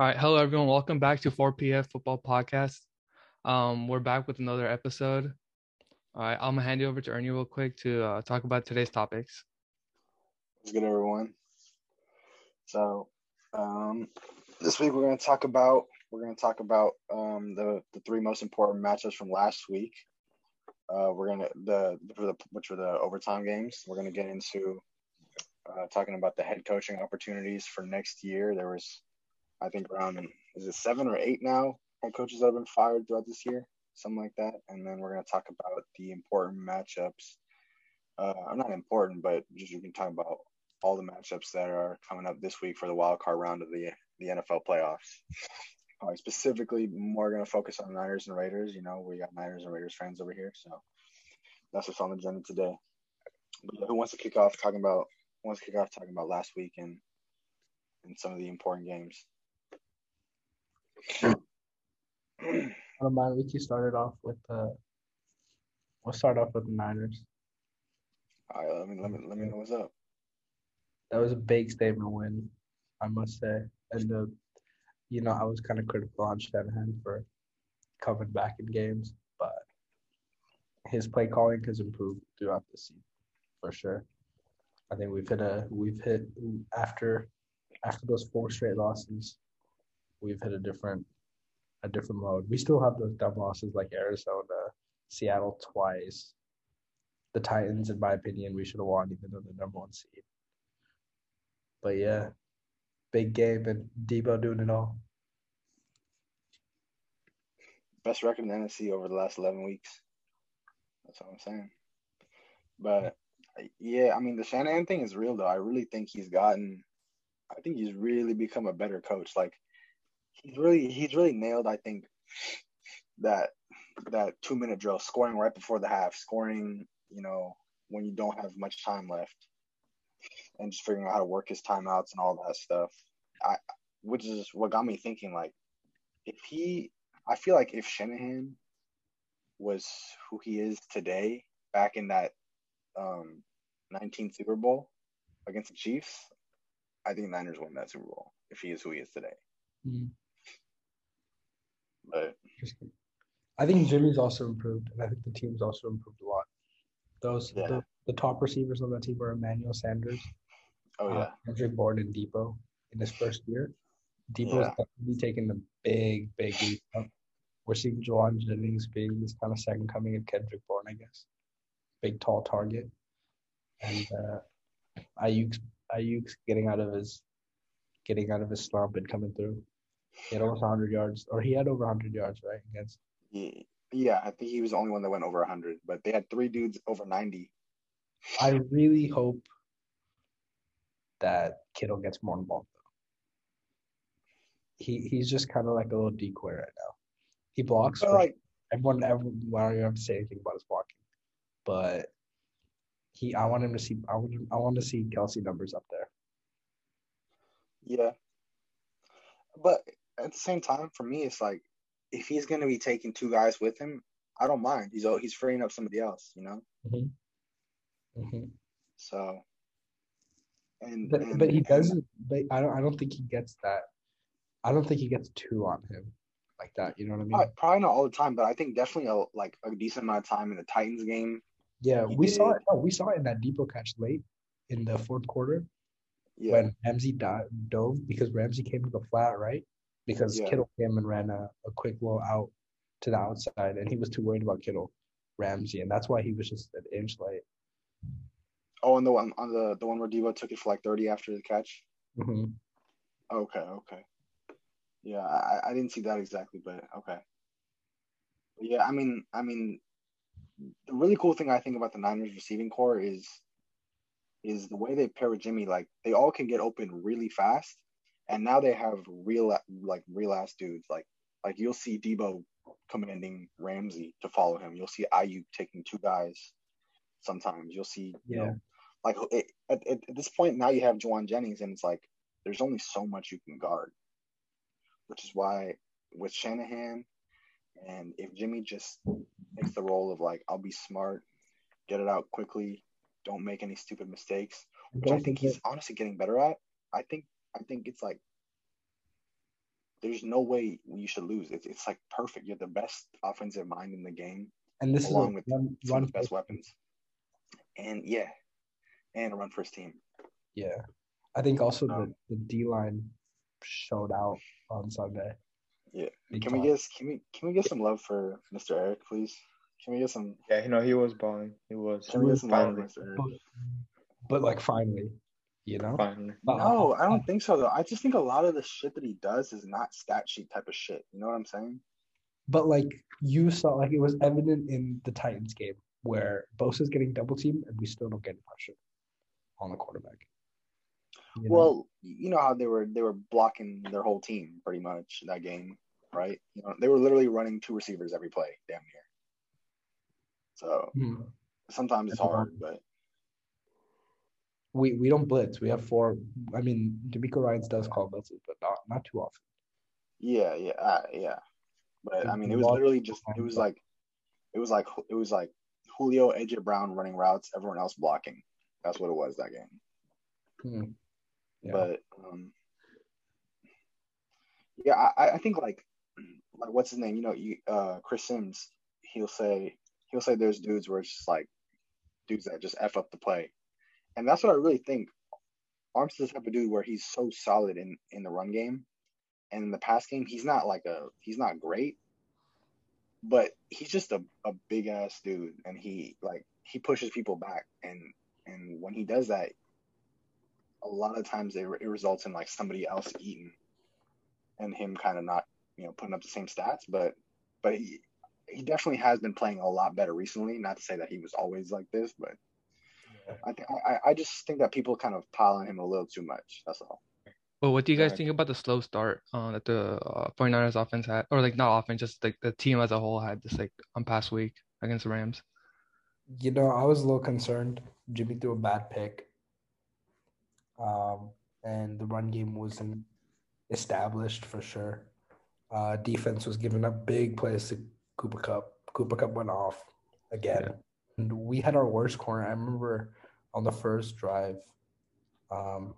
All right, hello everyone. Welcome back to 4PF Football Podcast. Um, we're back with another episode. All right, I'm gonna hand you over to Ernie real quick to uh, talk about today's topics. What's good, everyone? So, um, this week we're gonna talk about we're gonna talk about um, the the three most important matchups from last week. Uh, we're gonna the the which were the overtime games. We're gonna get into uh, talking about the head coaching opportunities for next year. There was I think around is it seven or eight now head coaches that have been fired throughout this year, something like that. And then we're going to talk about the important matchups. Uh, I'm not important, but just we can talk about all the matchups that are coming up this week for the wild card round of the the NFL playoffs. Uh, specifically, more going to focus on Niners and Raiders. You know, we got Niners and Raiders fans over here, so that's what's on the agenda today. But who wants to kick off talking about? Wants to kick off talking about last week and and some of the important games? I don't mind. We can start it off with uh we'll start off with the Niners. All right, let me let me let me know what's up. That was a big statement win, I must say. And the you know, I was kind of critical on Shanahan for coming back in games, but his play calling has improved throughout the season for sure. I think we've hit a we've hit after after those four straight losses, we've hit a different a different mode. We still have those dumb losses like Arizona, Seattle twice. The Titans, in my opinion, we should have won even though the number one seed. But yeah, big game and Deebo doing it all. Best record in the NFC over the last eleven weeks. That's what I'm saying. But yeah, I mean the Shanahan thing is real though. I really think he's gotten I think he's really become a better coach. Like he's really he's really nailed. I think that that two minute drill, scoring right before the half, scoring you know when you don't have much time left, and just figuring out how to work his timeouts and all that stuff. I which is what got me thinking like if he I feel like if Shanahan was who he is today back in that um 19 Super Bowl against the Chiefs, I think Niners win that Super Bowl if he is who he is today. Mm-hmm. But I think Jimmy's also improved, and I think the team's also improved a lot. Those yeah. the, the, top receivers on that team were Emmanuel Sanders, oh yeah, uh, Kendrick Bourne, and Deebo in his first year. Deebo yeah. definitely taking the big, big leap up. We're seeing Jauan Jennings being this kind of second coming of Kendrick Bourne, I guess. Big, tall target, and uh, Aiyuk's Aiyuk's getting out of his getting out of his slump and coming through. He had almost 100 yards, or he had over 100 yards, right? Against. Yeah, I think he was the only one that went over 100, but they had three dudes over 90. I really hope that Kittle gets more involved, though. He he's just kind of like a little decoy right now. He blocks. But like everyone, everyone, I don't have to say anything about his blocking, but he, I want him to see. I want, I want to see Kelce numbers up there. Yeah, but at the same time, for me, it's like if he's going to be taking two guys with him, I don't mind. He's he's freeing up somebody else, you know. Mm-hmm. Mm-hmm. So, and but, and, but he doesn't. But I don't. I don't think he gets that. I don't think he gets two on him like that. You know what I mean? Probably, probably not all the time, but I think definitely a like a decent amount of time in the Titans game. Yeah, we did. saw it. We saw it in that Deebo catch late in the fourth quarter yeah. when Ramsey dove because Ramsey came to the flat, right? Because yeah. Kittle came and ran a, a quick low out to the outside, and he was too worried about Kittle, Ramsey, and that's why he was just an inch late. Oh, and the one on the the one where Deebo took it for like thirty after the catch. Mm-hmm. Okay, okay. Yeah, I, I didn't see that exactly, but okay. But yeah, I mean, I mean, the really cool thing I think about the Niners receiving core is is the way they pair with Jimmy. Like they all can get open really fast, and now they have real like real ass dudes. Like like you'll see Deebo commanding Ramsey to follow him. You'll see Aiyuk taking two guys. Sometimes you'll see you know like it, at, at, this point now you have Jauan Jennings, and it's like there's only so much you can guard, which is why with Shanahan. And if Jimmy just takes the role of like, I'll be smart, get it out quickly, don't make any stupid mistakes, which I think he's honestly getting better at. I think I think it's like there's no way you should lose. It's it's like perfect. You're the best offensive mind in the game, And this along is with a run, some of the best weapons. And yeah, and a run first team. Yeah, I think also the Um, the D line showed out on Sunday. Yeah. Big Can we time. get can we can we get some love for Mr. Eric, please? Can we get some Yeah, you know, he was balling. He was. can we get some love for. Mr. Eric? But, but like finally, you know. Finally. Uh, No, I don't think so though. I just think a lot of the shit that he does is not stat sheet type of shit. You know what I'm saying? But like you saw, like it was evident in the Titans game where Bosa's getting double teamed and we still don't get pressure on the quarterback. You know? Well, you know how they were they were blocking their whole team pretty much that game, right? You know, they were literally running two receivers every play, damn near. So Hmm. sometimes it's hard, but we we don't blitz. We have four. I mean, DeMeco Ryans does call blitzes, but not not too often. yeah, yeah, uh, yeah. But I mean, it was literally just it was like it was like it was like Julio AJ Brown running routes, everyone else blocking. That's what it was that game. Hmm. Yeah. But um, yeah, I, I think like like what's his name? You know, you uh Chris Sims, he'll say he'll say there's dudes where it's just like dudes that just F up the play. And that's what I really think. Armstead's the type of dude where he's so solid in in the run game. And in the pass game, he's not like a he's not great, but he's just a, a big ass dude and he like he pushes people back and and when he does that a lot of times it, it results in like somebody else eating and him kind of not you know putting up the same stats but but he he definitely has been playing a lot better recently not to say that he was always like this but. I think I, I just think that people kind of pile on him a little too much that's all Well, what do you guys Right. think about the slow start uh, that the uh, 49ers offense had, or like not offense, just like the team as a whole had this like on past week against the Rams? You know, I was a little concerned. Jimmy threw a bad pick. Um, and the run game wasn't established for sure. Uh, defense was giving up big plays to Cooper Kupp. Cooper Kupp went off again. And we had our worst corner. I remember on the first drive, um,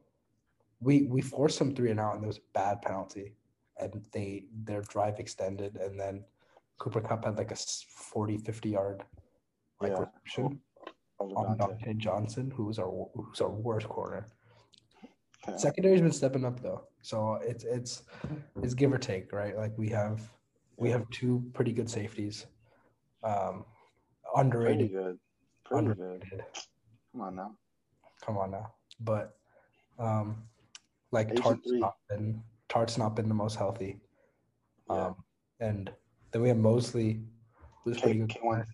we we forced them three and out, and there was a bad penalty, and they their drive extended, and then Cooper Kupp had like a 40, 50 yard like Yeah. reception on Dontae. Johnson, who was our who's our worst corner. Yeah. Secondary's been stepping up though, so it's it's it's give or take, right? Like we have we have two pretty good safeties, um, pretty underrated, good pretty good come on now Come on now, but um, like Tartt's not been Tartt's not been the most healthy, yeah um, and then we have Mosley, who's pretty K, good. K1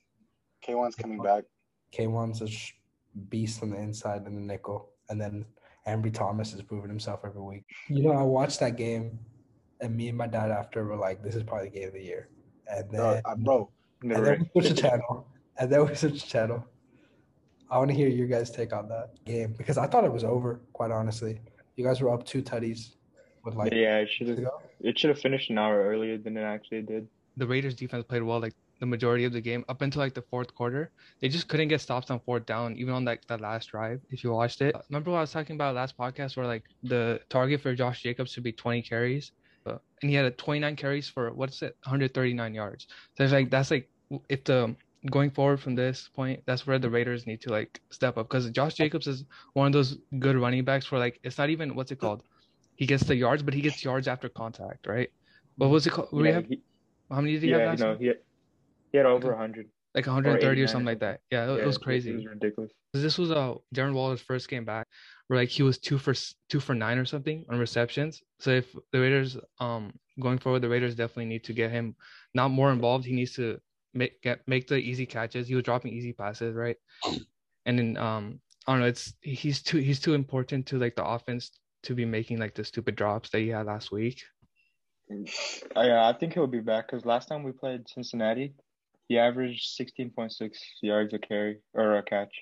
K1's coming back K1's a sh- beast on the inside and the nickel. And then Ambry Thomas is proving himself every week. You know, I watched that game and me and my dad after were like, this is probably the game of the year. And then, bro, I, bro and then we switched the channel. And then we switched the channel. I want to hear your guys' take on that game because I thought it was over, quite honestly. You guys were up two tutties with like yeah, it should have it should have finished an hour earlier than it actually did. The Raiders defense played well like the majority of the game up until like the fourth quarter. They just couldn't get stops on fourth down, even on like that last drive. If you watched it, remember what I was talking about last podcast, where like the target for Josh Jacobs should be 20 carries, and he had a 29 carries for what's it, 139 yards. So it's like that's like if the going forward from this point, that's where the Raiders need to like step up because Josh Jacobs is one of those good running backs where like it's not even what's it called, he gets the yards, but he gets yards after contact, right? What was it called? Yeah, have? he, How many did he have yeah, last no, year? he had, he had over hundred. Like 130 or 89 something like that. Yeah, it, it was It crazy. was ridiculous. This was uh Darren Waller's first game back, where like he was two for two for nine or something on receptions. So if the Raiders um going forward, the Raiders definitely need to get him not more involved. He needs to make get make the easy catches. He was dropping easy passes, right? And then um I don't know, it's he's too he's too important to like the offense to be making like the stupid drops that he had last week. Oh, yeah, I think he'll be back because last time we played Cincinnati, he averaged 16.6 yards a carry or a catch.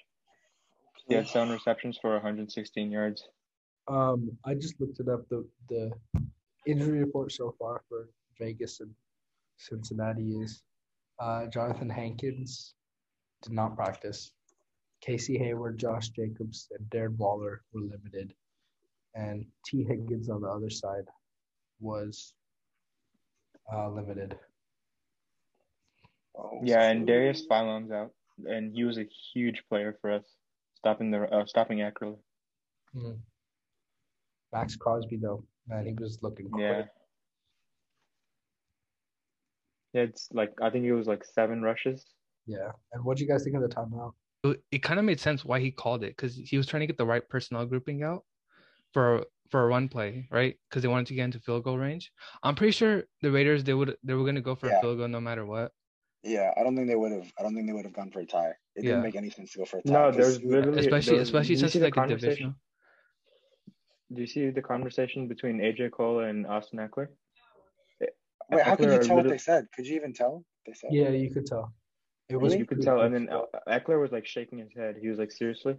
He had seven receptions for 116 yards. Um, I just looked it up. The the injury report so far for Vegas and Cincinnati is uh, Jonathan Hankins did not practice. Casey Hayward, Josh Jacobs, and Darren Waller were limited, and Tee Higgins on the other side was Uh, limited. Oh, Yeah, and so- Darius Philon's out, and he was a huge player for us, stopping the uh, stopping Ekeler. Mm. Maxx Crosby though, man, he was looking Yeah. quick. Yeah, it's like I think it was like seven rushes. Yeah. And what do you guys think of the timeout? it, it kind of made sense why he called it because he was trying to get the right personnel grouping out for for a run play, right? Because they wanted to get into field goal range. I'm pretty sure the Raiders they would they were gonna go for Yeah. a field goal no matter what. Yeah, I don't think they would have. I don't think they would have gone for a tie. It Yeah. didn't make any sense to go for a tie. No, 'cause there's literally Especially there was- especially since see it's the like a conversation? divisional. Do you see the conversation between AJ Cole and Austin Ekeler? Wait, how could you Ekeler tell what they said? Could you even tell? They said. Yeah, you could tell. It was You could tell, and then Ekeler was like shaking his head. He was like, "Seriously?"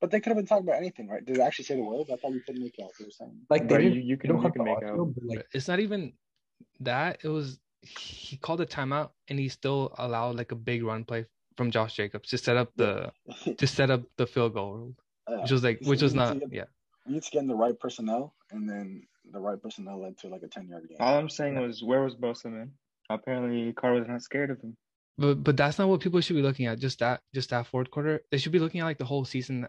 But they could have been talking about anything, right? Did they actually say the words? I thought you couldn't make out what they were saying. like they But you, you you can you can make audio, out. but like It's not even that. It was he called a timeout and he still allowed like a big run play from Josh Jacobs to set up the to set up the field goal, Uh, which was like which was not get- yeah. You need to get in the right personnel, and then the right person that led to like a ten yard game. All I'm saying was, where was Bosa, man? Apparently, Carr was not scared of him. But but that's not what people should be looking at. Just that just that fourth quarter. They should be looking at like the whole season.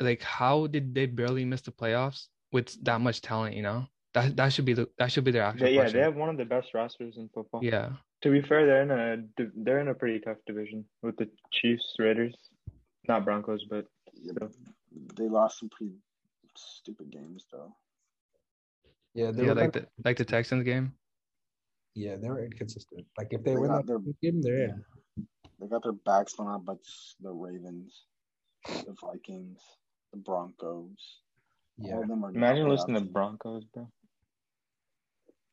Like how did they barely miss the playoffs with that much talent? You know that that should be the that should be their actual They, yeah, question. they have one of the best rosters in football. yeah. To be fair, they're in a they're in a pretty tough division with the Chiefs, Raiders, not Broncos, but Yeah, but they lost some pretty stupid games though. Yeah, they Yeah, like the like the Texans game. yeah, they were inconsistent. Like if they, They win got that their- game, they're in. They got their backs thrown out by the Ravens, the Vikings, the Broncos. All Yeah, of them are imagine not listening to playoff teams. Broncos, bro.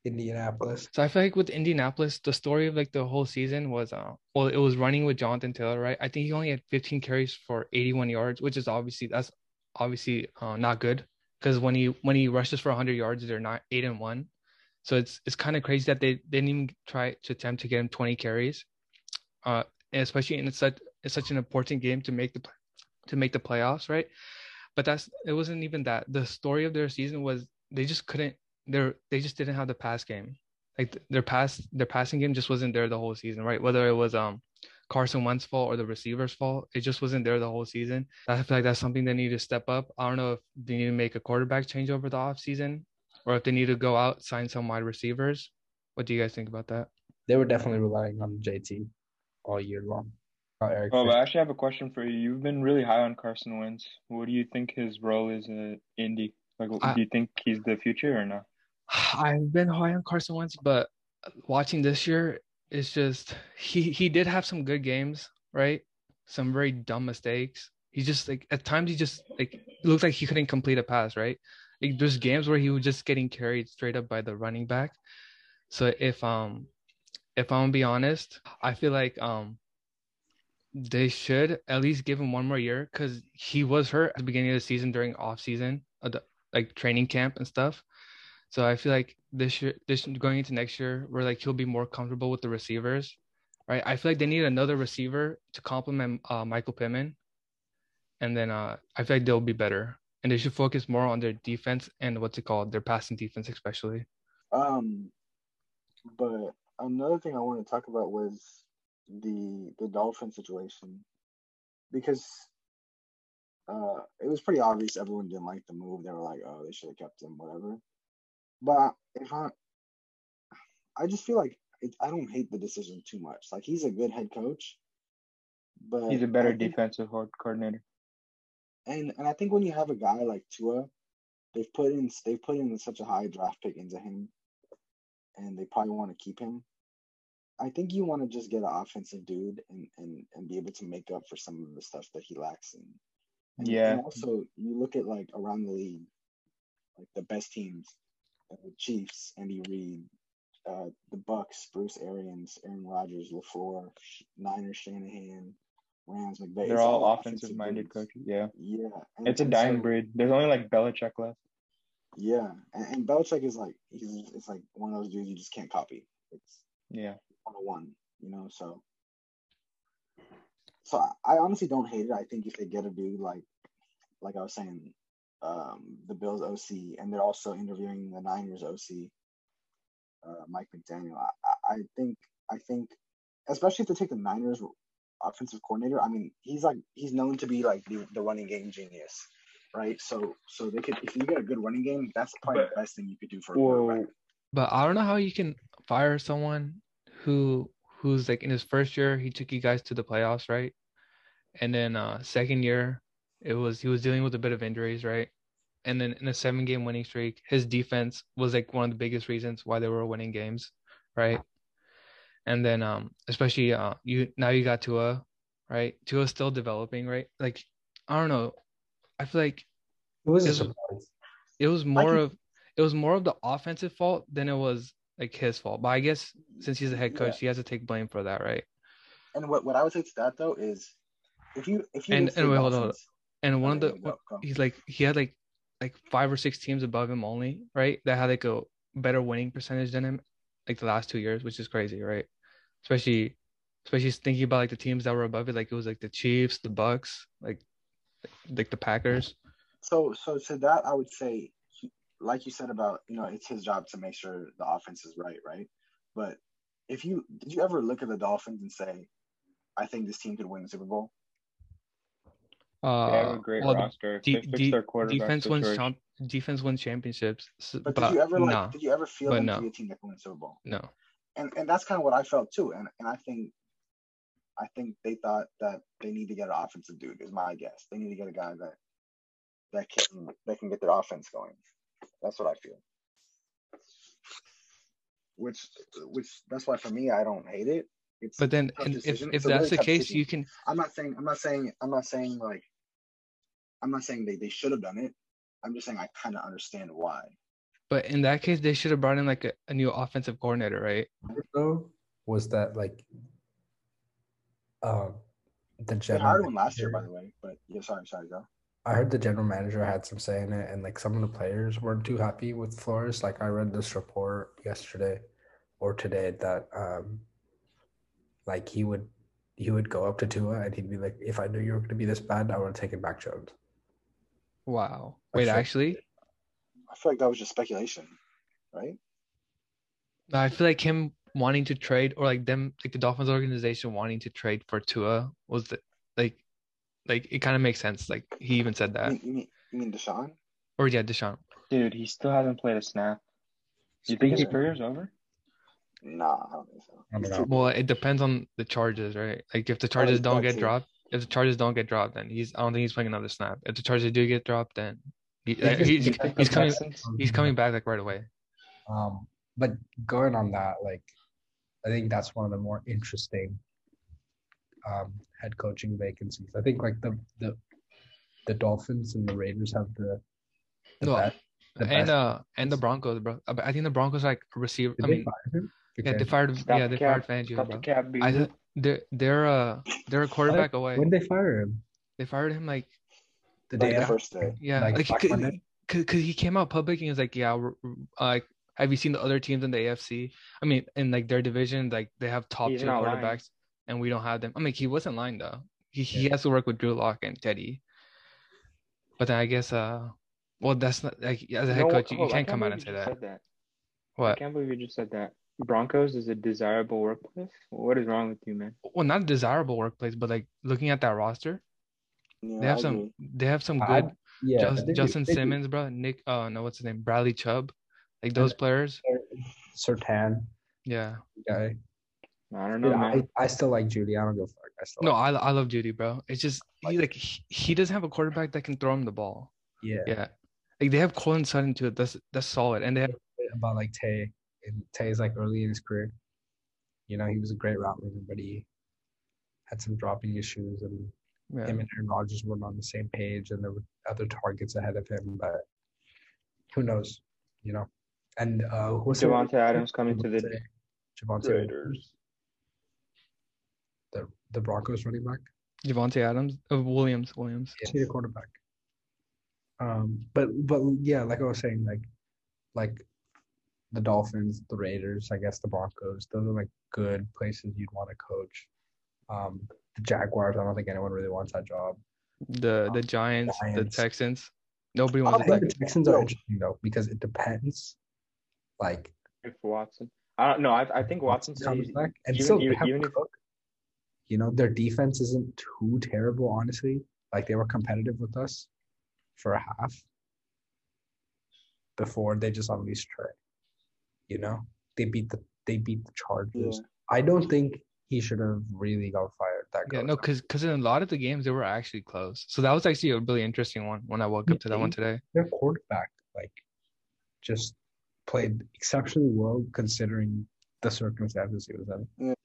Indianapolis. So I feel like with Indianapolis, the story of like the whole season was uh well, it was running with Jonathan Taylor, right? I think he only had 15 carries for 81 yards, which is obviously that's obviously uh, not good because when he when he rushes for 100 yards, they're not eight and one. So it's it's kind of crazy that they didn't even try to attempt to get him 20 carries, uh, especially in such it's such an important game to make the to make the playoffs, right? But that's it wasn't even that. The story of their season was they just couldn't. They're they just didn't have the pass game like th- their pass their passing game just wasn't there the whole season, right? Whether it was um Carson Wentz's fault or the receiver's fault, it just wasn't there the whole season. I feel like that's something they need to step up. I don't know if they need to make a quarterback change over the offseason or if they need to go out sign some wide receivers. What do you guys think about that? They were definitely relying on JT all year long. Uh, Eric Oh, but I actually have a question for you. You've been really high on Carson Wentz. What do you think his role is in Indy? Like, I- do you think he's the future or not? I've been high on Carson Wentz, but watching this year, it's just he he did have some good games, right? Some very dumb mistakes. He just like at times he just like looked like he couldn't complete a pass, right? Like there's games where he was just getting carried straight up by the running back. So if um if I'm gonna be honest, I feel like um they should at least give him one more year because he was hurt at the beginning of the season during off season, uh, like training camp and stuff. So I feel like this year, this going into next year, where like he'll be more comfortable with the receivers, right? I feel like they need another receiver to complement uh, Michael Pittman, and then uh, I feel like they'll be better, and they should focus more on their defense and what's it called, their passing defense especially. Um, but another thing I want to talk about was the the dolphin situation because uh it was pretty obvious everyone didn't like the move. They were like, "Oh, they should have kept him," whatever. But if I, I just feel like it, I don't hate the decision too much. Like he's a good head coach, but He's a better think- defensive coordinator. And and I think when you have a guy like Tua, they've put in they've put in such a high draft pick into him, and they probably want to keep him. I think you want to just get an offensive dude and, and, and be able to make up for some of the stuff that he lacks in. And, Yeah. And also, you look at like around the league, like the best teams, uh, the Chiefs, Andy Reid, uh, the Bucks, Bruce Arians, Aaron Rodgers, LaFleur, Niners, Shanahan, Rams, McVay. They're all offensive offensive minded dudes. coaches. Yeah. Yeah, and, It's a dying so- breed. There's only like Belichick left. Yeah, and, and Belichick is like he's it's like one of those dudes you just can't copy. It's Yeah. one on one, you know. So, so I, I honestly don't hate it. I think if they get a dude like, like I was saying, um, the Bills OC, and they're also interviewing the Niners OC, uh, Mike McDaniel. I, I think I think especially if they take the Niners offensive coordinator. I mean, he's like he's known to be like the, the running game genius, right? So so they could if you get a good running game, that's probably the best thing you could do for a quarterback. But I don't know how you can fire someone who who's like in his first year he took you guys to the playoffs, right? And then uh second year it was he was dealing with a bit of injuries, right? And then in a seven game winning streak, his defense was like one of the biggest reasons why they were winning games, right? And then um especially uh you now you got Tua, right? Tua's still developing, right? Like I don't know. I feel like It was Is- surprise. it was more can- of it was more of the offensive fault than it was like his fault. But I guess since he's the head coach, Yeah. he has to take blame for that, right? And what, what I would say to that though is if you if you And- and wait, hold on. And one of the he's like he had like like five or six teams above him only, right? That had like a better winning percentage than him, like the last two years, which is crazy, right? Especially especially thinking about like the teams that were above it, like it was like the Chiefs, the Bucks, like like the Packers. So so to that I would say he, like you said about you know it's his job to make sure the offense is right, right? But if you did you ever look at the Dolphins and say, I think this team could win the Super Bowl? Uh, They have a great well, the roster. De- they fix de- their quarterback defense wins champ- defense wins championships. s- But, But, did you ever like no, did you ever feel but them no. to be a team that can win the Super Bowl? no. And and that's kind of what I felt too. And and I think I think they thought that they need to get an offensive dude, is my guess. They need to get a guy that that can that can get their offense going. That's what I feel. Which which that's why for me I don't hate it. It's But then, and if, if It's that's really the case, decision. you can. I'm not saying I'm not saying I'm not saying like I'm not saying they, they should have done it. I'm just saying I kind of understand why. But in that case, they should have brought in like a, a new offensive coordinator, right? though was that like um the They general hired one last year, by manager- the way. But yeah, sorry, sorry, go. I heard the general manager had some say in it, and like some of the players weren't too happy with Flores. Like I read this report yesterday or today that um like he would he would go up to Tua and he'd be like, if I knew you were gonna be this bad, I would have taken back Jones. Wow. I Wait, feel- actually, I feel like that was just speculation, right? I feel like him wanting to trade, or like them, like the Dolphins organization wanting to trade for Tua was the like, like it kind of makes sense. Like he even said You that. mean, you mean you mean Deshaun? Or yeah, Deshaun. Dude, he still hasn't played a snap. You think his Speaking of- career's over? Nah, I don't think so. I don't He's know. too- Well, it depends on the charges, right? Like if the charges don't get dropped, if the charges don't get dropped, then he's. I don't think he's playing another snap. If the charges do get dropped, then he, uh, just- he's, they You think he's coming. He's coming back like right away. Um, but going on that, like, I think that's one of the more interesting um, head coaching vacancies. I think like the the the Dolphins and the Raiders have the the No, best. The and best. uh and the Broncos, bro. I I think the Broncos like receiver. Did I they mean, fire him? yeah, they fired. Stop yeah, the they cap. fired Fangio, Stop bro. the cap, I baby. th- they're they're uh they're a quarterback away. When they fire him? They fired him like The Like day the after. first day. yeah, Like like Black cause, Monday? cause, 'cause he came out public and he was like, yeah, we're, we're, uh, like have you seen the other teams in the AFC? I mean, in like their division, like they have top He's two not lying. quarterbacks, and we don't have them. I mean, he wasn't lying though. He he has to work with Drew Lock and Teddy. But then I guess uh, well, that's not like as a head No, coach, you, you hold on, can't come out and say you just that. said that. I can't believe you just said that. Broncos is a desirable workplace. What is wrong with you, man? Well, not a desirable workplace, but like looking at that roster, Yeah, they have I some. agree. They have some I- good. Yeah, Just, Justin they do. Simmons, bro. Nick. Uh, no, what's his name? Bradley Chubb. Like those players. Sertan Yeah. guy. I don't know, Dude. I, I still like Jeudy. I don't go fuck. I still No, like, I I love Jeudy, bro. It's just he like he, he doesn't have a quarterback that can throw him the ball. yeah. Yeah. Like they have Colin Sutton too. That's that's solid. And they have About like Tay, and Tay's like early in his career. You know, he was a great route runner, but he had some dropping issues, and yeah. him and Aaron Rodgers weren't on the same page, and there were other targets ahead of him. But who knows? You know. And uh, what's the- Davante Adams coming to the Javonte Raiders. the the Broncos running back. Javonte Adams, uh, Williams, Williams. Yeah, need a quarterback. Um, but but yeah, like I was saying, like like the Dolphins, the Raiders, I guess the Broncos, those are like good places you'd want to coach. Um, the Jaguars, I don't think anyone really wants that job. The the Giants, the Giants. Texans. Nobody wants I to think the Texans are interesting though because it depends. Like If Watson. I don't know. I, I think Watson said comes back, and even- still even- have even if- You know, their defense isn't too terrible, honestly. Like they were competitive with us for a half before they just unleashed Trey. You know, they beat the they beat the Chargers. I don't think he should have really got fired. That Yeah, no, because because in a lot of the games they were actually close. So that was actually a really interesting one when I woke up to that one today. their quarterback like just played exceptionally well considering the circumstances he was in.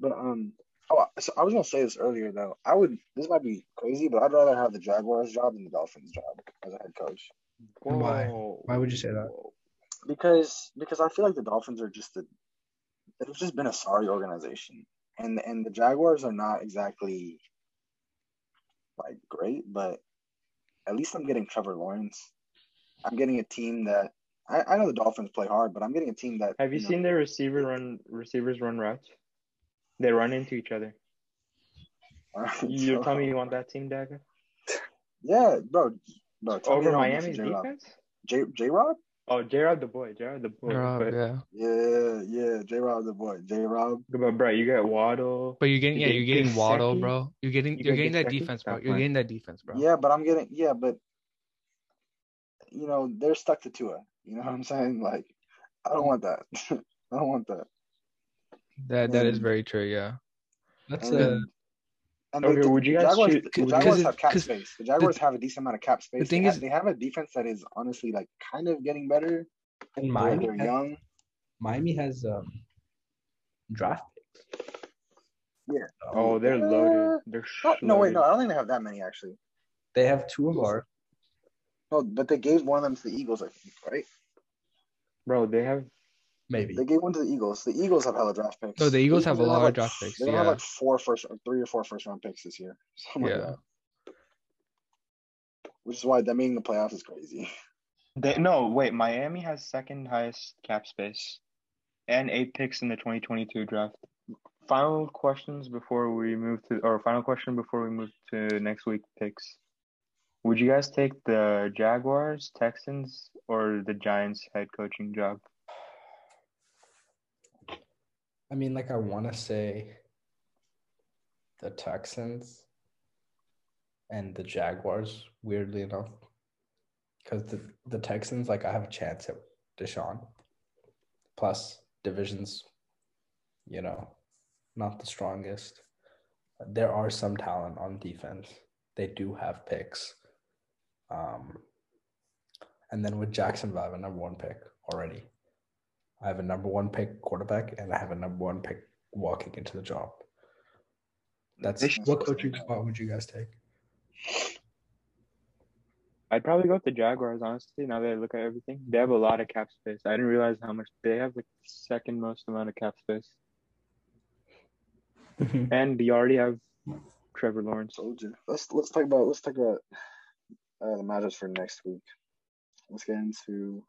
But um, oh, so I was gonna say this earlier though. I would. This might be crazy, but I'd rather have the Jaguars job than the Dolphins job as a head coach. Why? Whoa. Why would you say that? Because because I feel like the Dolphins are just a. They've just been a sorry organization, and and the Jaguars are not exactly. Like great, but at least I'm getting Trevor Lawrence. I'm getting a team that I, I know the Dolphins play hard, but I'm getting a team that. Have you know, seen their receiver run receivers run routes? They run into each other. You're telling me you want that team, Dagger? Yeah, bro. Bro, tell Over you Miami's defense? J J Rob? Oh, J Rob the boy, J Rob the boy. Rob, but, yeah, Yeah, yeah, J Rob the boy. J Rob. but bro, you got Waddle. but you're getting You yeah, get you're getting Waddle, Gesicki? bro. You're getting You you're get getting that Gesicki? defense, bro. Stop You're getting that defense, bro. Yeah, but I'm getting yeah, but you know, they're stuck to Tua. You know what I'm saying? Like, I don't want that. I don't want that. That that is And- very true. Yeah. That's And, uh, and Okay, the, would you guys Jaguars, choose- the Jaguars guys- have cap 'cause space. The Jaguars have a decent amount of cap space. The thing they, is- have, they have a defense that is honestly like kind of getting better. and They're, Miami they're has, young. Miami has um draft picks. Yeah. Oh, they're Uh, loaded. They're No, no, wait, no. I don't think they have that many actually. They have two of ours. No, but they gave one of them to the Eagles, I think, right? Bro, they have Maybe. They gave one to the Eagles. The Eagles have hella draft picks. No, the Eagles have a They're gonna lot of like- draft picks, They're gonna have like four first, or three or four first round picks this year. Something oh like Yeah. that. Which is why them making the playoffs is crazy. they no wait, Miami has second highest cap space and eight picks in the twenty twenty two draft. Final questions before we move to or final question before we move to next week picks. Would you guys take the Jaguars, Texans, or the Giants head coaching job? I mean, like I want to say the Texans and the Jaguars, weirdly enough, because the the Texans, like I have a chance at Deshaun. Plus, divisions, you know, not the strongest. There are some talent on defense. They do have picks. Um, and then with Jacksonville, I have a number one pick already. I have a number one pick quarterback, and I have a number one pick walking into the job. That's They should- what coaching spot would you guys take? I'd probably go with the Jaguars, honestly, now that I look at everything. They have a lot of cap space. I didn't realize how much they have like second most amount of cap space. And you already have Trevor Lawrence. Told you. Let's let's talk about let's talk about uh, the matchups for next week. Let's get into the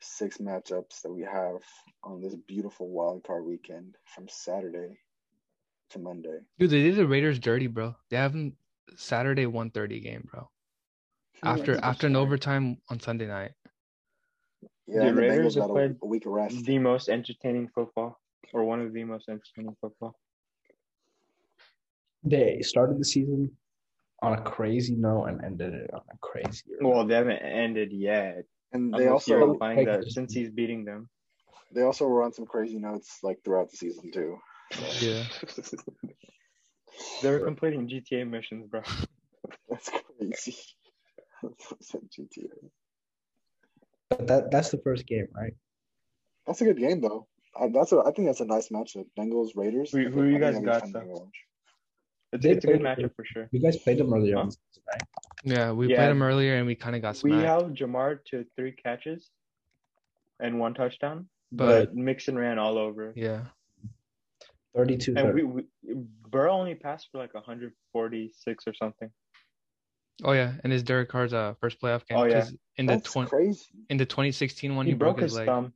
six matchups that we have on this beautiful wild card weekend from Saturday to Monday. Dude, they did the Raiders dirty, bro. They have them Saturday 1:30 game, bro. Hmm, after Yeah, after an overtime on Sunday night. Yeah, The the Raiders Bengals have played a week of rest. The most entertaining football, or one of the most entertaining football. They started the season on a crazy note and ended it on a crazy. Well, they haven't ended yet. And they Unless you're also implying that Like- since he's beating them. they also were on some crazy notes like throughout the season too. Yeah. They were completing GTA missions, bro. That's crazy. GTA. But that that's the first game, right? That's a good game though. I, that's a I think that's a nice matchup. Bengals Raiders. Who- who you guys got, though? It's, it's a good played- matchup for sure. You guys played them earlier Huh? on, right? Yeah, we Yeah. played them earlier and we kind of got We smacked. held Ja'Marr to three catches and one touchdown, but but Mixon ran all over. yeah. 32 And we, we Burrow only passed for like 146 or something. Oh yeah, and his Derek Carr's uh first playoff game. Oh, yeah. 'cause In the That's twenty crazy. in the 2016 one, he, he, broke, his, his leg. thumb.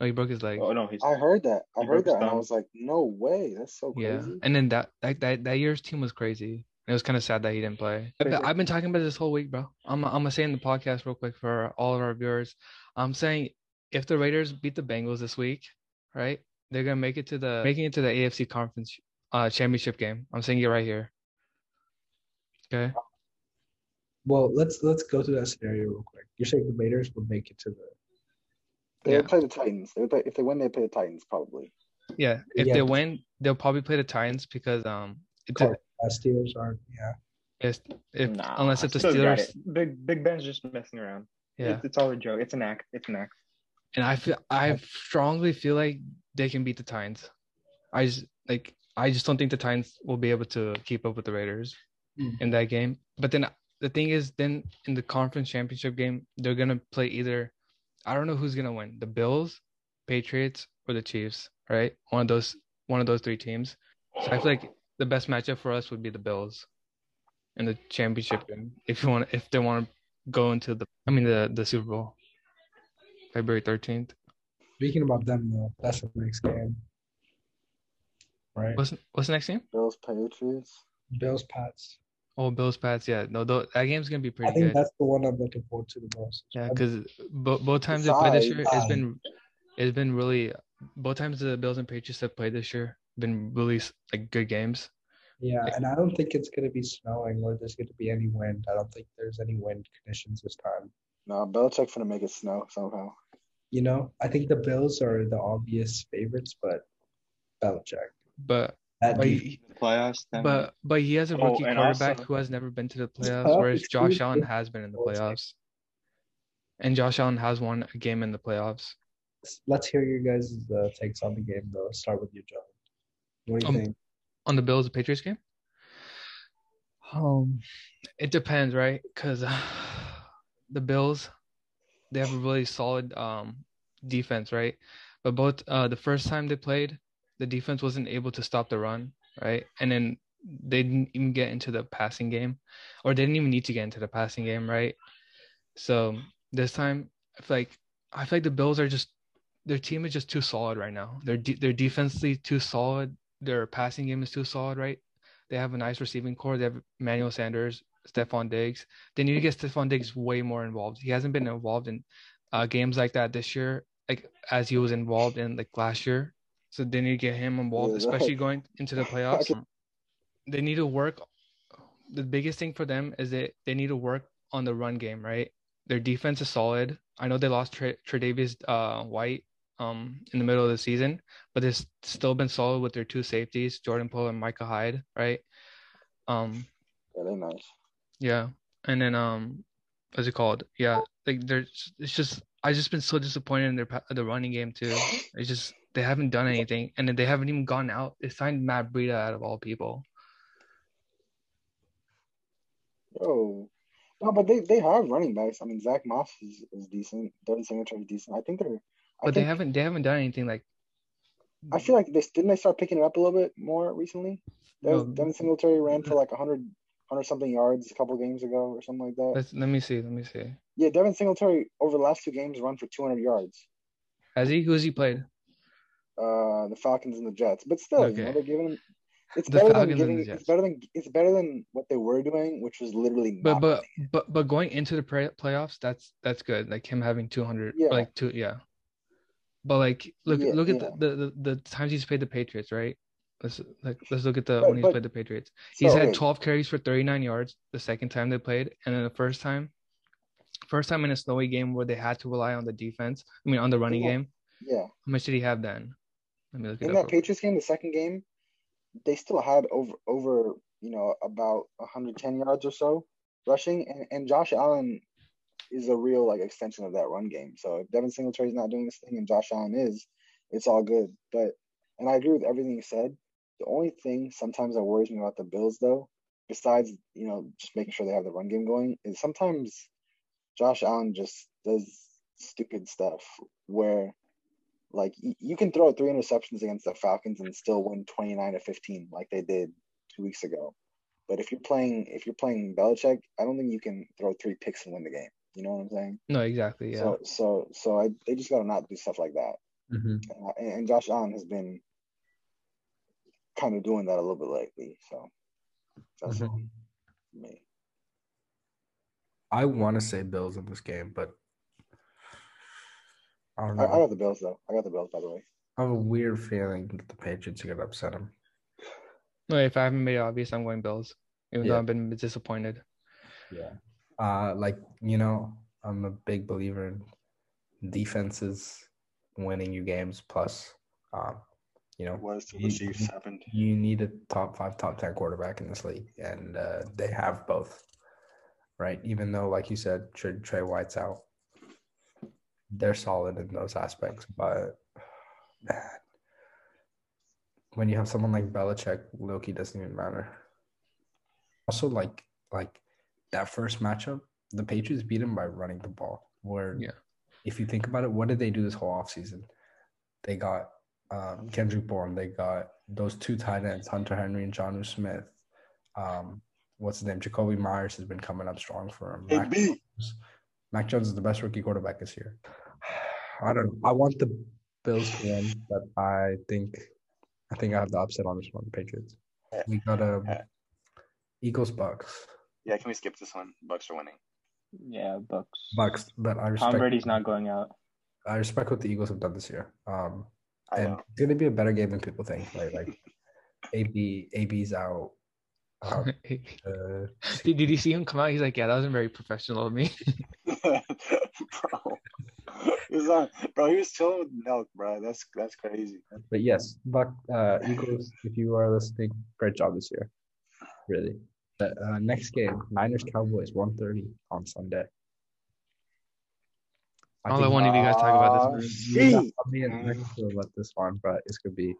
Oh, he broke his leg. Oh no, he's I heard that. I He heard that, and I was like, no way. That's so crazy. Yeah, and then that that that, that year's team was crazy. It was kind of sad that he didn't play. I've been, I've been talking about this whole week, bro. I'm I'm gonna say in the podcast real quick for all of our viewers. I'm saying if the Raiders beat the Bengals this week, right, they're gonna make it to the making it to the AFC conference uh championship game. I'm saying it right here. Okay. Well, let's let's go through that scenario real quick. You're saying the Raiders will make it to the They Yeah. would play the Titans. They would play, if they win, they play the Titans probably. Yeah. If Yeah. they win, they'll probably play the Titans because um it's a, Colts. Steelers are yeah. it's, if Nah, unless if the Steelers it. Big Big Ben's just messing around. yeah. It's, it's all a joke. It's an act. It's an act. And I feel I strongly feel like they can beat the Titans. I just like I just don't think the Titans will be able to keep up with the Raiders Hmm. in that game. But then the thing is, then in the conference championship game, they're gonna play either. I don't know who's gonna win: the Bills, Patriots, or the Chiefs. Right? One of those. One of those three teams. So I feel like the best matchup for us would be the Bills in the championship game. If you want, if they want to go into the, I mean the the Super Bowl, February thirteenth. Speaking about them though, that's the next game. Right? What's what's the next game? Bills, Patriots. Bills Pats. Oh, Bills Pats. Yeah, no, tho- that game's gonna be pretty. I pretty think good. that's the one I'm looking forward to the most. Yeah, because bo- both times they played this year, it's Besides- been it's been really both times the Bills and Patriots have played this year been really like good games. Yeah, and I don't think it's gonna be snowing or there's gonna be any wind. I don't think there's any wind conditions this time. No, Belichick's gonna make it snow somehow. You know, I think the Bills are the obvious favorites, but Belichick. But That but he, playoffs. Then but but he has a Oh, rookie and quarterback also- who has never been to the playoffs, whereas Josh Allen has been in the playoffs. And Josh Allen has won a game in the playoffs. let's hear your guys' uh, takes on the game though. Start with you, John. What do you Um, think? on the Bills Patriots game? Um, it depends, right? Because the Bills, they have a really solid um defense, right? But both uh the first time they played, the defense wasn't able to stop the run, right? And then they didn't even get into the passing game, or they didn't even need to get into the passing game, right? So this time, I feel like I feel like the Bills are just their team is just too solid right now. Their de- their defensively too solid. Their passing game is too solid, right? They have a nice receiving core. They have Manuel Sanders, Stefon Diggs. They need to get Stefon Diggs way more involved. He hasn't been involved in uh, games like that this year, like as he was involved in like last year. So they need to get him involved, especially going into the playoffs. They need to work. The biggest thing for them is that they need to work on the run game, right? Their defense is solid. I know they lost Tre- Tre'Davious uh, White um in the middle of the season, but they've still been solid with their two safeties, Jordan Poe and Micah Hyde, right? Um, Yeah, they're nice. yeah, and then um, what's it called? Yeah, like there's it's just I've just been so disappointed in their the running game too. It's just they haven't done anything, and then they haven't even gone out. They signed Matt Breida out of all people. Yo, no, but they, they have running backs. I mean, Zach Moss is, is decent. Devin Singletary is decent. I think they're. But they haven't they haven't done anything like I feel like they didn't they start picking it up a little bit more recently. Devin, No. Devin Singletary ran for like 100, 100 something yards a couple games ago or something like that. let's let me see, let me see. Yeah, Devin Singletary over the last two games run for 200 yards. Has he who's he played? Uh, the Falcons and the Jets, but still, you know, they're giving him. It's The better than Falcons giving. It's better than it's better than what they were doing, which was literally. But not but but but going into the play- playoffs, that's that's good. Like him having 200 Yeah. like two yeah. But like look Yeah, look at yeah. the, the, the times he's played the Patriots, right? Let's like let's look at the But- when he's but- played the Patriots. He's So, had 12 carries for 39 yards the second time they played, and then the first time, first time in a snowy game where they had to rely on the defense. I mean, on the running Yeah. game. Yeah, How much did he have then? Let me look in that. Patriots game, the second game, they still had over over you know about 110 yards or so rushing, and, and Josh Allen is a real like extension of that run game. So if Devin Singletary's not doing this thing and Josh Allen is, it's all good. But and I agree with everything you said. The only thing sometimes that worries me about the Bills though, besides you know just making sure they have the run game going, is sometimes Josh Allen just does stupid stuff where like you can throw three interceptions against the Falcons and still win 29 to 15 like they did two weeks ago. But if you're playing if you're playing Belichick, I don't think you can throw three picks and win the game. You know what I'm saying? No, exactly. Yeah. So so so I they just gotta not do stuff like that. Mm-hmm. And, and Josh Allen has been kind of doing that a little bit lately. So that's Mhm. all me. I want to say Bills in this game, but I don't know. I got the Bills though. I got the Bills by the way. I have a weird feeling that the Patriots are gonna upset them. No, if I haven't made it obvious, I'm going Bills, even though I've been disappointed. Yeah. Uh, like you know, I'm a big believer in defenses winning you games. Plus, um, you know, What is to You- the Chiefs happened? you need a top five, top ten quarterback in this league, and uh, they have both, right? Even though, like you said, Trey, Trey White's out, they're solid in those aspects. But man, when you have someone like Belichick, Loki doesn't even matter. Also, like like that first matchup, the Patriots beat them by running the ball. Where Yeah. if you think about it, what did they do this whole offseason? They got um, Kendrick Bourne. They got those two tight ends, Hunter Henry and Jonnu Smith. Um, what's his name? Jakobi Meyers has been coming up strong for him. Mac, Jones, Mac Jones is the best rookie quarterback this year. I don't know. I want the Bills to win, but I think I think I have the upset on this one, the Patriots. We got a Yeah. Eagles Bucks. Yeah, can we skip this one? Bucks are winning. Yeah, Bucks. Bucks, but I respect. Tom respect Brady's not going out. I respect what the Eagles have done this year. Um, I and know. it's gonna be a better game than people think. Right? Like AB AB's out. Um, did, uh, did you see him come out? He's like, yeah, that wasn't very professional of me. bro. He was on, bro. He was chilling with milk, bro. That's that's crazy. but yes, Buck uh, Eagles. If you are listening, great job this year. Really. But, uh, next game, Niners Cowboys, 1.30 on Sunday. I I'll let think- one of you guys talk about this. You know, shit. I'll be in about this one, but it's gonna be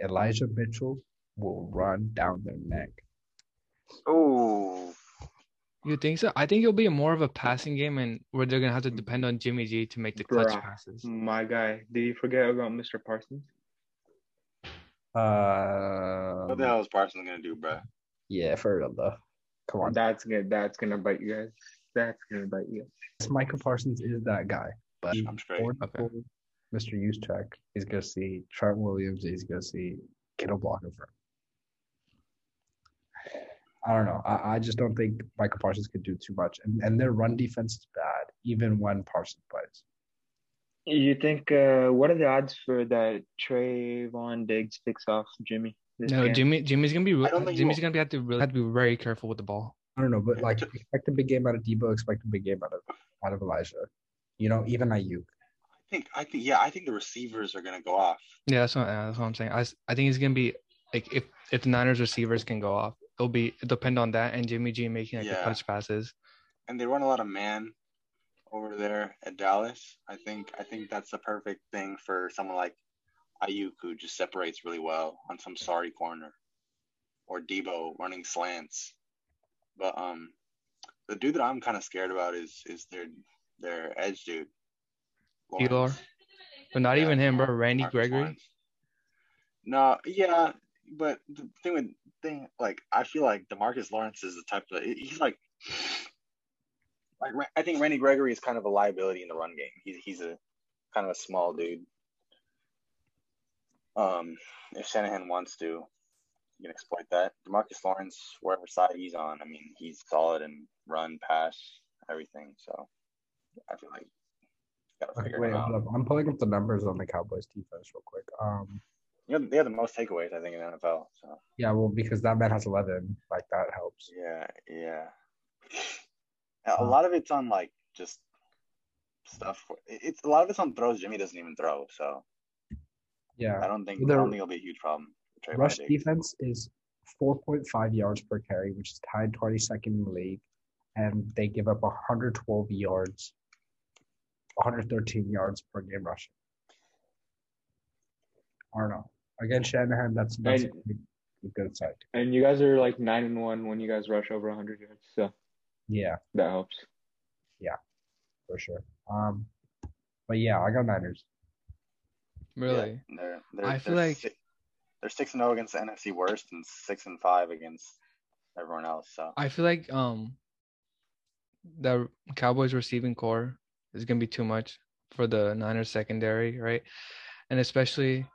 Elijah Mitchell will run down their neck. Ooh. You think so? I think it'll be more of a passing game, and where they're gonna have to depend on Jimmy G to make the clutch Bruh. passes. My guy. Did you forget about Mr. Parsons? Uh, What the hell is Parsons gonna do, bro? Yeah, for real though. Come on, That's gonna that's gonna bite you guys. That's gonna bite you. This Michael Parsons is that guy. But I'm straight. for- Okay. for Mr. Juszczyk, he's gonna see Trent Williams. He's gonna see Kittle blocking for him. I don't know. I, I just don't think Michael Parsons could do too much, and and their run defense is bad, even when Parsons plays. You think uh what are the odds for that Trevon Diggs picks off Jimmy? This No, game? Jimmy. Jimmy's gonna be. I Re- don't think he Jimmy's gonna be have to really have to be very careful with the ball. I don't know, but like expect a big game out of Deebo, expect a big game out of out of Elijah. You know, even Aiyuk. I think I think yeah, I think the receivers are gonna go off. Yeah, that's what, yeah, that's what I'm saying. I. I think it's gonna be like if if the Niners receivers can go off, it'll be it depend on that and Jimmy G making like the Yeah. clutch passes. And they run a lot of man over there at Dallas. I think I think that's the perfect thing for someone like Aiyuk who just separates really well on some sorry corner. Or Deebo running slants. But um the dude that I'm kind of scared about is is their their edge dude. Elor? But not Yeah, even him, bro. Randy Marcus Gregory. Lawrence. No, yeah, but the thing with thing like I feel like Demarcus Lawrence is the type of he's like like I think Randy Gregory is kind of a liability in the run game. He's he's a kind of a small dude. Um, if Shanahan wants to, he can exploit that. Demarcus Lawrence, wherever side he's on, I mean, he's solid and run, pass, everything. So I feel like gotta Okay, figure wait. I'm pulling up the numbers on the Cowboys defense real quick. Um, You know, they have the most takeaways, I think, in the NFL. So yeah, well, because that man has 11, like that helps. yeah, yeah. A lot of it's on like just stuff. It's a lot of it's on throws Jimmy doesn't even throw. So I Yeah, don't think I don't think it'll be a huge problem. for rush defense is 4.5 yards per carry, which is tied 22nd in the league, and they give up 112 yards, 113 yards per game rushing. I don't know. Against Shanahan, that's that's And- a good- a good side. And you guys are like nine and one when you guys rush over hundred yards, so Yeah, that helps. Yeah, for sure. Um, but yeah, I got Niners. Really? Yeah, they're, they're, I feel they're like- si- they're six and zero against the NFC worst and six and five against everyone else. So I feel like um the Cowboys receiving core is gonna be too much for the Niners secondary, right? And especially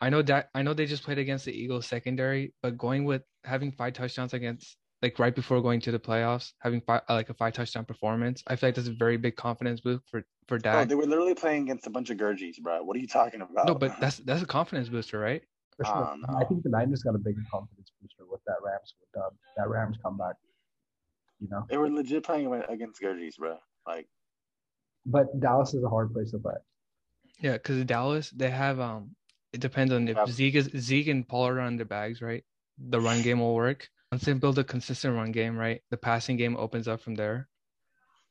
I know that I know they just played against the Eagles secondary, but going with having five touchdowns against like right before going to the playoffs, having five, uh, like a five touchdown performance. I feel like that's a very big confidence boost for for Bro, Dak. they were literally playing against a bunch of Gurgies, bro. What are you talking about? no, but that's that's a confidence booster, right? For sure. Oh, no. I think the Niners got a bigger confidence booster with that Rams with uh, that Rams comeback. You know, they were legit playing against Gurgies, bro. Like, but Dallas is a hard place to play. Yeah, because Dallas they have um. It depends on if Yeah. Zeke is Zeke and Pollard are on their bags, right? The run game will work. Once they build a consistent run game, right? The passing game opens up from there.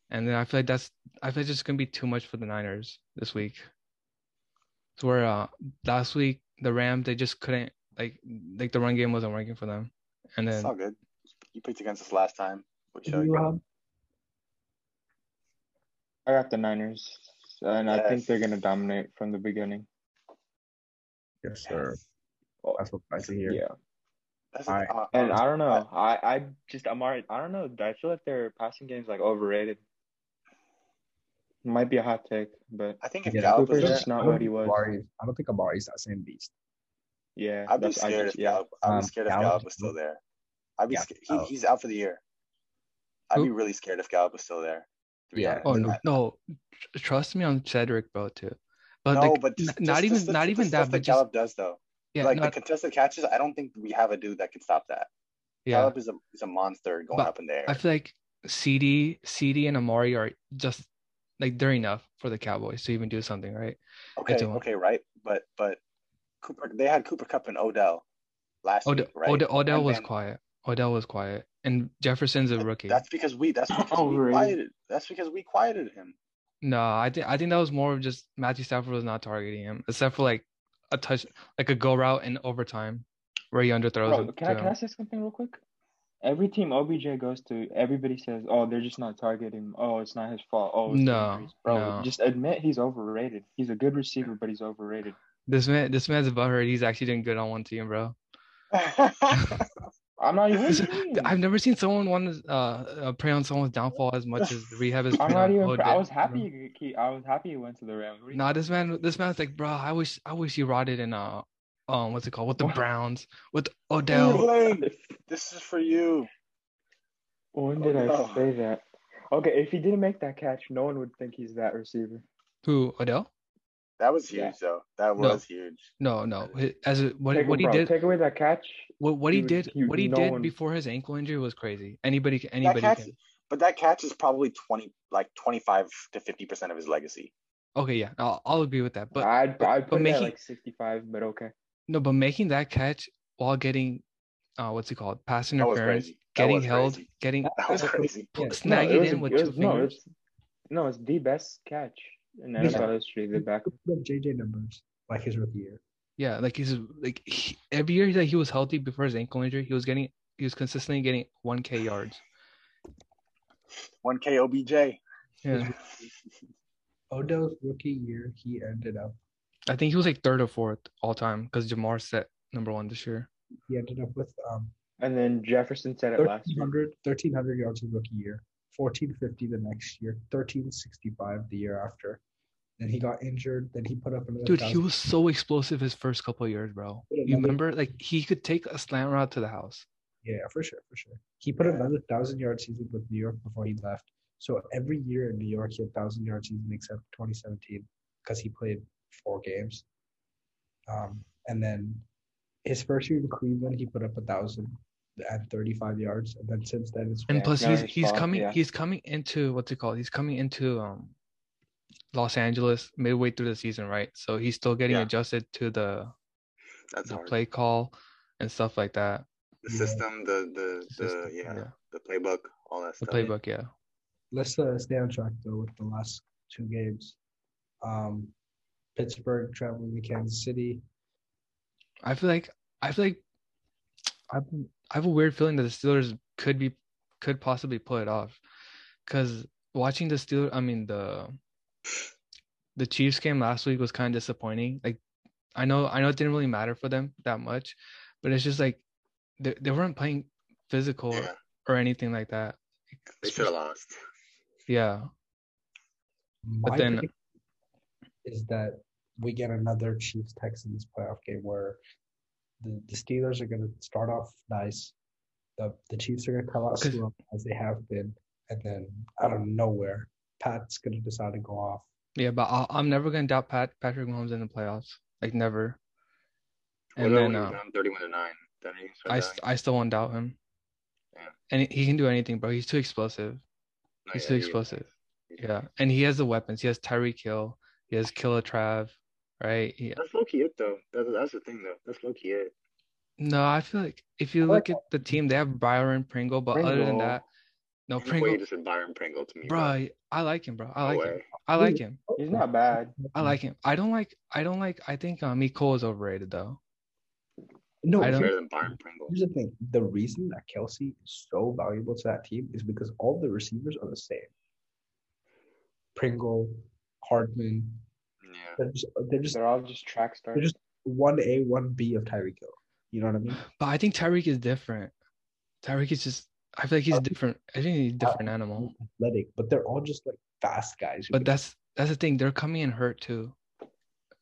And then I feel like that's I feel like it's just gonna be too much for the Niners this week. So where uh last week the Rams they just couldn't like like the run game wasn't working for them. And then it's all good. You picked against us last time. We Do you you. I got the Niners, and I think they're gonna dominate from the beginning. yes, sir. Oh, That's what I see here. Yeah, That's All right. and I don't know. I- I I just I'm already. I don't know. I feel like their passing game's like overrated. Might be a hot take, but I think if Yeah, Gallup was Cooper's just not I don't what he think was. Amari- I don't think Amari's that same beast. yeah, I'd be that's- I scared just- if yeah. Gallup. I'd be Um, scared if Gallup- Gallup was still there. I'd be Yeah, scared. He, he's out for the year. I'd be really scared if Gallup was still there. Yeah. oh no I- no trust me on Cedric bro too. But no, like, but just, not just- even just not the even stuff that, but just Gallup does though. Yeah, like the contested catches, I don't think we have a dude that can stop that. yeah. Gallup is a is a monster going But up in there. I feel like CD, CD, and Amari are just like they're enough for the Cowboys to even do something, right? okay, don't. okay, right. But but Cooper, they had Cooper Kupp and Odell last Odell, week, right? Odell, Odell And was then- quiet. Odell was quiet, and Jefferson's a rookie. That's because we. That's because oh, we Overrated. quieted. That's because we quieted him. No, I think I think that was more of just Matthew Stafford was not targeting him, except for like a touch, like a go route in overtime where he underthrows Bro, it can I, can I say something real quick? Every team OBJ goes to, everybody says, "Oh, they're just not targeting. Oh, it's not his fault. Oh, No, bro, no. just admit he's overrated. He's a good receiver, but he's overrated. This man, this man's butthurt. He's actually doing good on one team, bro. I'm not even. This- what do you mean? I've never seen someone want to uh, uh prey on someone's downfall as much as Rehab is. I'm not on even. Odell, I was bro. happy. He, I was happy he went to the Rams. What do Nah, this man, this man's like, bro, I wish, I wish he rotted in uh, um, what's it called, with the Browns, with Odell. Blaine, this is for you. When did I Oh. say that? Okay, if he didn't make that catch, no one would think he's that receiver. Who Odell? That was huge, Yeah. though. That No. was huge. No, no. As a, what Take, what he bro, did, take away that catch. what what he dude, did, you- what he no did one- before his ankle injury was crazy. Anybody, can- That anybody catch, can. but that catch is probably twenty, like twenty-five to fifty percent of his legacy. Okay, yeah, I'll, I'll agree with that. But I'd, but- I'd but put it making- like 65, but okay. no, but making that catch while getting, uh, what's it called, pass That was interference, crazy. That getting was held, crazy. getting That was crazy. pu- Yeah. snag no, it, was in a- with it two no, fingers. it's no, it's the best catch in Yeah. NFL history. The back. With JJ numbers like his rookie year. Yeah, like he's like he, every year that he was healthy before his ankle injury, he was getting he was consistently getting 1k yards. One K OBJ. Yeah. Odell's rookie year, he ended up I think he was like third or fourth all time because Ja'Marr set number one this year. he ended up with um And then Jefferson said it last year. 1300, 1300 yards his rookie year, 1450 the next year, 1365 the year after. Then he got injured. Then he put up another. Dude, he was so explosive his first couple of years, bro. You remember? Like he could take a slant route to the house. Yeah, for sure, for sure. He put another thousand yard season with New York before he left. So every year in New York, he had thousand yard season except 2017 because he played four games. Um, and then his first year in Cleveland, he put up a thousand and 35 yards, and then since then it's And Yeah, plus he's he's fault, coming yeah. he's coming into what's it called? He's coming into um Los Angeles midway through the season, right? So he's still getting Yeah. adjusted to the That's the hard. play call and stuff like that. The Yeah. system, the the the System, yeah, the playbook, all that The stuff. playbook, yeah. let's uh, stay on track though with the last two games. Um, Pittsburgh traveling to Kansas City. I feel like I feel like I I have a weird feeling that the Steelers could be could possibly pull it off, because watching the Steelers, I mean the the Chiefs game last week was kind of disappointing. Like I know I know it didn't really matter for them that much, but it's just like they they weren't playing physical Yeah, or anything like that. they should have lost. Yeah, My then- is that we get another Chiefs Texans playoff game where the, the Steelers are going to start off nice, the the Chiefs are gonna come out slow as they have been, and then out of nowhere, Pat's gonna decide to go off. Yeah, but I'll, I'm never gonna doubt Pat Patrick Mahomes in the playoffs. Like never. And about then when uh, thirty-one to nine? Then I, doubting? st- I still won't doubt him. Yeah. And he can do anything, bro. He's too explosive. No, He's yeah, too explosive. He's- Yeah, and he has the weapons. He has Tyreek Hill. He has Killer Trav, right? Yeah. That's low key it though. That's that's the thing though. That's low key it. no, I feel like if you like look at the team, they have Byron Pringle, but other than that, no Ain't no way Pringle, you just said Byron Pringle to me, bro. I like him, bro. I No like him. way. I like him. He's not bad. I like him. I don't like. I don't like. I think um, Cole is overrated though. No, I don't- Better than Byron Pringle. Here's the thing: the reason that Kelce is so valuable to that team is because all the receivers are the same. Pringle, Hardman, Yeah. They're just they're just They're all just track stars. they're just one A, one B of Tyreek Hill. You know what I mean? But I think Tyreek is different. Tyreek is just. I feel like he's uh, different. I think he's a uh, different animal. Athletic, but they're all just like fast guys. But can- that's that's the thing. They're coming in hurt too.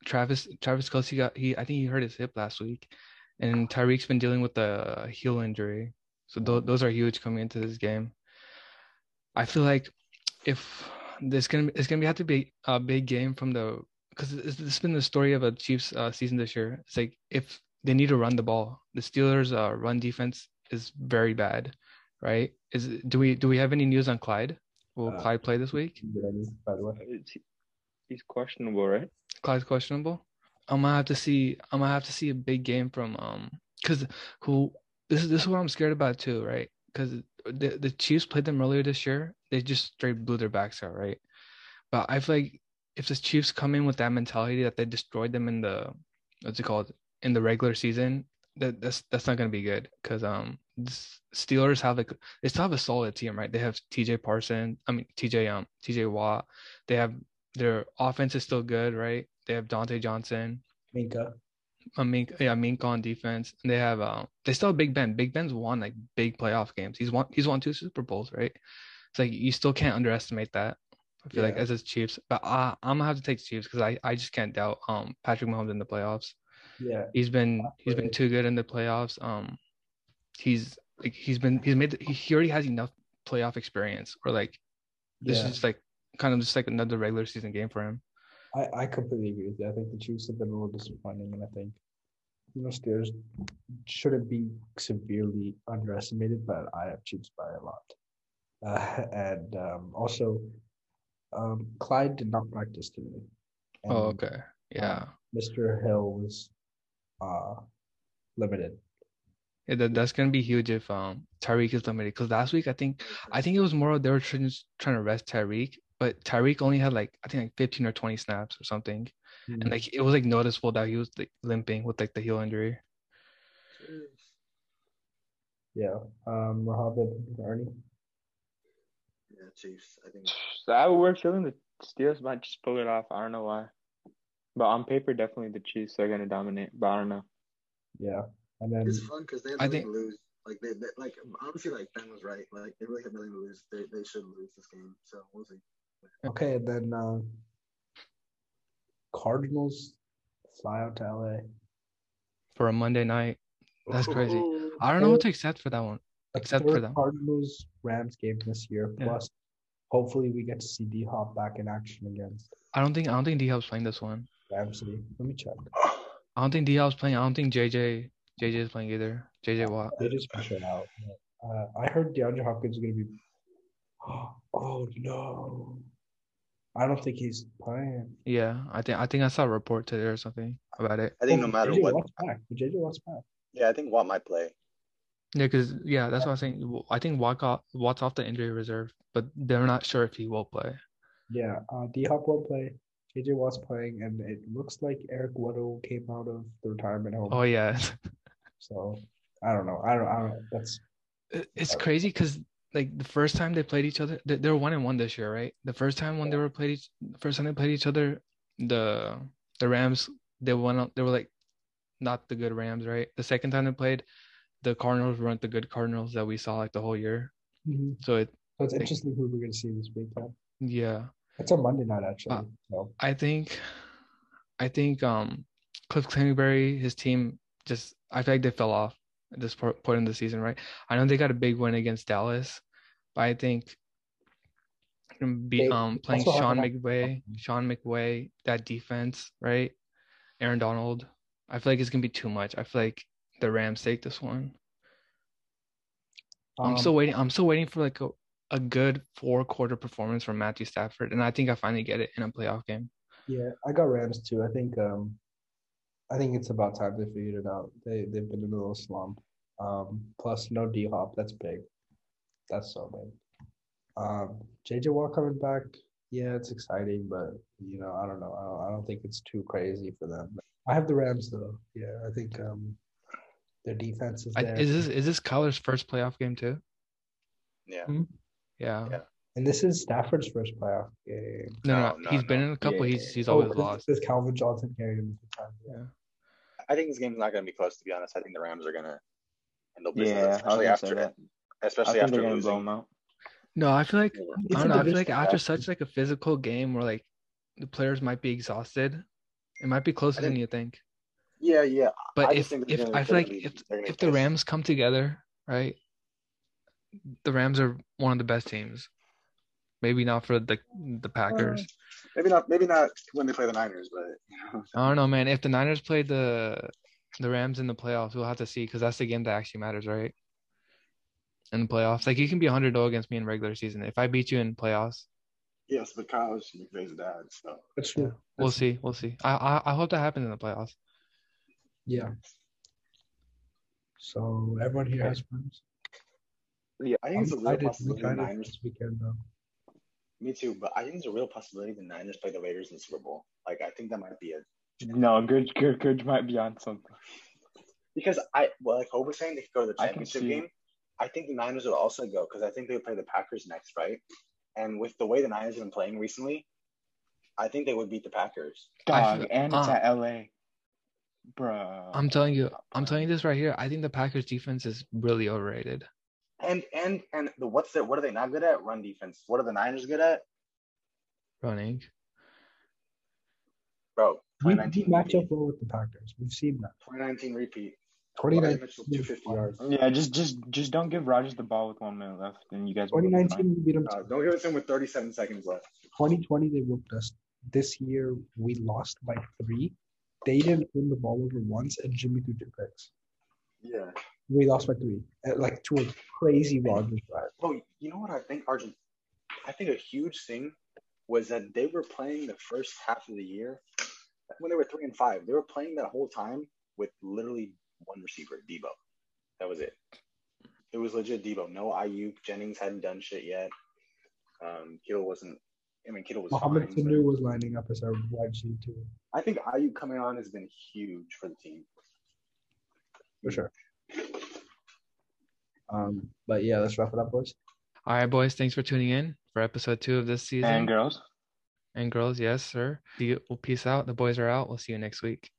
Travis Travis Kelce got he. I think he hurt his hip last week, and Tyreek's been dealing with a heel injury. So th- those are huge coming into this game. I feel like if this gonna it's gonna be, have to be a big game from the because it's been the story of a Chiefs uh, season this year. It's like if they need to run the ball, the Steelers' uh, run defense is very bad, right? Is do we do we have any news on Clyde? Will Uh, Clyde play this week? You know what I mean? By the way, He's questionable, right? Clyde's questionable. I'm gonna have to see. I'm gonna have to see a big game from um, cause who this is this is what I'm scared about too, right? Cause the the Chiefs played them earlier this year. They just straight blew their backs out, right? But I feel like if the Chiefs come in with that mentality that they destroyed them in the what's it called in the regular season, that that's that's not gonna be good. Cause um, Steelers have like they still have a solid team, right? They have T.J. Parson. I mean T.J. um T.J. Watt. They have their offense is still good, right? They have Diontae Johnson, Minkah. I mean, yeah, Mink on defense. And they have um, they still have Big Ben. Big Ben's won like big playoff games. He's won he's won two Super Bowls, right? It's like you still can't underestimate that. I feel like Yeah. as a Chiefs, but uh, I'm gonna have to take the Chiefs because I, I just can't doubt um Patrick Mahomes in the playoffs. Yeah, He's been he's been too good in the playoffs. Um, he's like he's been he's made he, he already has enough playoff experience. Or like this yeah. is like kind of just like another regular season game for him. I, I completely agree with you. I think the Chiefs have been a little disappointing, and I think you know Steelers shouldn't be severely underestimated, but I have Chiefs by a lot. Uh, and um, also, um, Clyde did not practice today. And Oh, okay, yeah. Mr. Hill was uh, limited. Yeah, that, that's gonna be huge if um Tyreek is limited. Because last week I think I think it was more they were trying trying to rest Tyreek, but Tyreek only had like I think like 15 or 20 snaps or something, Mm. and like it was like noticeable that he was like limping with like the heel injury. Yeah. Um, Mohammed Ernie. Yeah, Chiefs. I think. So I we're feeling the Steelers might just pull it off. I don't know why. But on paper, definitely the Chiefs are gonna dominate. But I don't know. Yeah. And then It's fun because they have I nothing think- to lose. Like they, they, like honestly, like Ben was right. Like they really have nothing to lose. They, they should lose this game. So we'll see. okay, and then uh, Cardinals fly out to LA. for a Monday night. That's crazy. I don't know what to accept for that one. A Except for third them. Cardinals Rams game this year. Yeah. Plus, hopefully, we get to see D Hop back in action again. I don't think I don't think D Hop's playing this one. Ramsey. Let me check. I don't think D Hop's playing. I don't think JJ JJ is playing either. JJ Watt. They just push it out. Uh, I heard DeAndre Hopkins is going to be. Oh no! I don't think he's playing. Yeah, I think I think I saw a report today or something about it. I think no Oh, matter JJ what. Watt's back. JJ Watt's back. Yeah, I think Watt might play. Yeah, because yeah, that's what I was saying. I think Watt Watt's off the injury reserve, but they're not sure if he will play. Yeah, uh, D Hop won't play. JJ Watt's playing, and it looks like Eric Weddle came out of the retirement home. Oh yeah, So I don't know. I don't. I don't. That's It- it's crazy because like the first time they played each other, they, were one and one this year, right? The first time when they were played, each, first time they played each other, the the Rams they out, they were like not the good Rams, right? The second time they played, the Cardinals weren't the good Cardinals that we saw like the whole year. So it so it's interesting who we're gonna see this weekend. yeah, It's a Monday night actually. Uh, so I think, I think um, Cliff Kingsbury, his team just I feel like they fell off. at this point in the season, right? I know they got a big win against Dallas, but I think be um playing Sean an- McVay, Sean McVay, that defense, right? Aaron Donald. I feel like it's gonna be too much. I feel like the Rams take this one. I'm Um, still waiting. I'm still waiting for like a, a good four quarter performance from Matthew Stafford, and I think I finally get it in a playoff game. Yeah, I got Rams too. I think um I think it's about time they figured it out. They they've been in a little slump. Um plus no D Hop, that's big. That's so big. Um JJ Watt coming back, yeah, it's exciting, but you know, I don't know. I don't, I don't think it's too crazy for them. I have the Rams though. Yeah, I think um their defense is I, there. is this is this Kyler's first playoff game too? Yeah. Hmm? Yeah. Yeah. and this is Stafford's first playoff game. No, no, No, no, no, he's been no. in a couple. Yeah, he's he's Oh, always this- lost. This Calvin Johnson carried him two times. Yeah. I think this game's not going to be close. To be honest, I think the Rams are going to handle business, Yeah, I was especially after that. I especially think after they're gonna losing. blow them out. No, I feel like Yeah. It's I a don't know. I feel like after battle. such like a physical game where like the players might be exhausted, it might be closer I than you think. Yeah, yeah. But I if think if I feel like if if the. Rams come together, right, the Rams are one of the best teams. Maybe not for the the Packers. Uh, maybe not, maybe not when they play the Niners, but you know, I don't know, man. If the Niners play the the Rams in the playoffs, we'll have to see because that's the game that actually matters, right? In the playoffs, like you can be 100 0 against me in regular season. If I beat you in playoffs, yes, but Kyle's McVay's dad, so That's true. we'll That's- see. We'll see. I, I I hope that happens in the playoffs. Yeah. So everyone here has Rams. yeah, I think it's a I'm real excited. I'm possibility the Niners. this weekend though. Me too, but I think it's a real possibility the Niners play the Raiders in the Super Bowl. Like I think that might be it No, good, good, good might be on something. because I well, like Hope was saying, they could go to the I can championship see- game. I think the Niners would also go because I think they would play the Packers next, right? And with the way the Niners have been playing recently, I think they would beat the Packers. I Dog, and it's uh, at LA. Bruh. I'm telling you, I'm telling you this right here. I think the Packers defense is really overrated. And and and the what's that? What are they not good at? Run defense. What are the Niners good at? Running. Bro, We, we 2019 match up well with the Packers. We've seen that. 2019 repeat. 2019, 250 yards. Yeah, just just just don't give Rodgers the ball with one minute left, and you guys. will be fine. 2019 we beat them. Uh, don't give it to him with 37 seconds left. 2020 they whooped us. This year we lost by three. They didn't win the ball over once, and Jimmy threw two picks. Yeah. We lost by three, like to a crazy Rodgers drive. Bro, you know what I think, Argent? I think a huge thing was that they were playing the first half of the year when they were three and five. They were playing that whole time with literally one receiver, Deebo. That was it. It was legit Deebo. No Aiyuk. Jennings hadn't done shit yet. Um, Kittle wasn't. I mean, Kittle was Mohamed fine. but Sanu was lining up as our wide receiver too, I think Aiyuk coming on has been huge for the team. for sure. Um, but yeah, let's wrap it up, boys. All right, boys. Thanks for tuning in for episode two of this season. And girls. and girls, yes, sir. See you. Well, peace out. The boys are out. We'll see you next week.